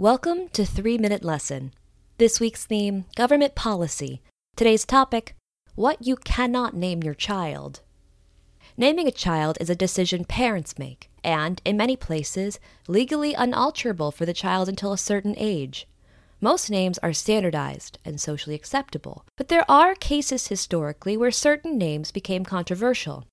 Welcome to 3 Minute Lesson. This week's theme Government Policy. Today's topic What you cannot name your child. Naming a child is a decision parents make, and, in many places, legally unalterable for the child until a certain age. Most names are standardized and socially acceptable, but there are cases historically where certain names became controversial.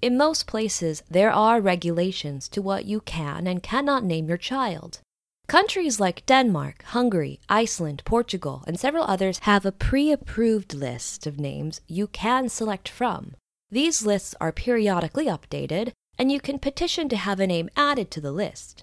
In most places, there are regulations to what you can and cannot name your child. Countries like Denmark, Hungary, Iceland, Portugal, and several others have a pre approved list of names you can select from. These lists are periodically updated, and you can petition to have a name added to the list.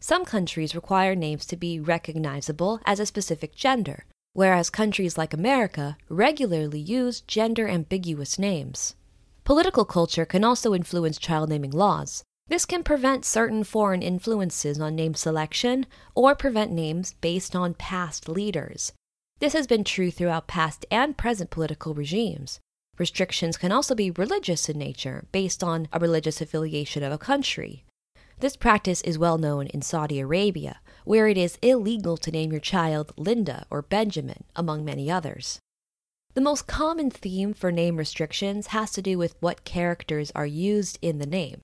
Some countries require names to be recognizable as a specific gender, whereas countries like America regularly use gender ambiguous names. Political culture can also influence child naming laws. This can prevent certain foreign influences on name selection or prevent names based on past leaders. This has been true throughout past and present political regimes. Restrictions can also be religious in nature, based on a religious affiliation of a country. This practice is well known in Saudi Arabia, where it is illegal to name your child Linda or Benjamin, among many others. The most common theme for name restrictions has to do with what characters are used in the name.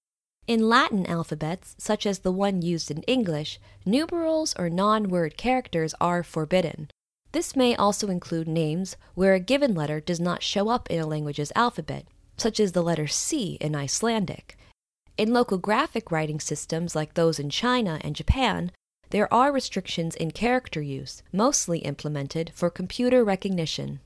In Latin alphabets, such as the one used in English, numerals or non word characters are forbidden. This may also include names where a given letter does not show up in a language's alphabet, such as the letter C in Icelandic. In logographic writing systems like those in China and Japan, there are restrictions in character use, mostly implemented for computer recognition.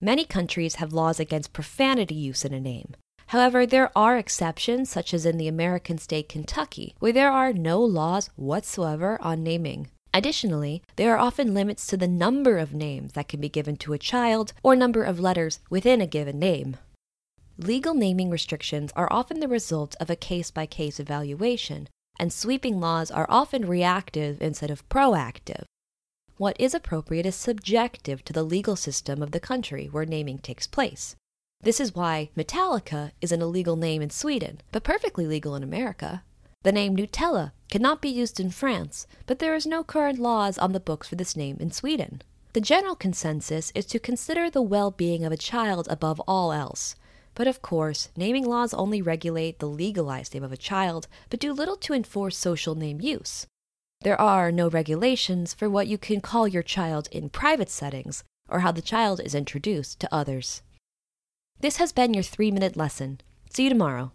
Many countries have laws against profanity use in a name. However, there are exceptions, such as in the American state Kentucky, where there are no laws whatsoever on naming. Additionally, there are often limits to the number of names that can be given to a child or number of letters within a given name. Legal naming restrictions are often the result of a case by case evaluation, and sweeping laws are often reactive instead of proactive. What is appropriate is subjective to the legal system of the country where naming takes place. This is why Metallica is an illegal name in Sweden, but perfectly legal in America. The name Nutella cannot be used in France, but there is no current laws on the books for this name in Sweden. The general consensus is to consider the well being of a child above all else. But of course, naming laws only regulate the legalized name of a child, but do little to enforce social name use. There are no regulations for what you can call your child in private settings, or how the child is introduced to others. This has been your three minute lesson. See you tomorrow.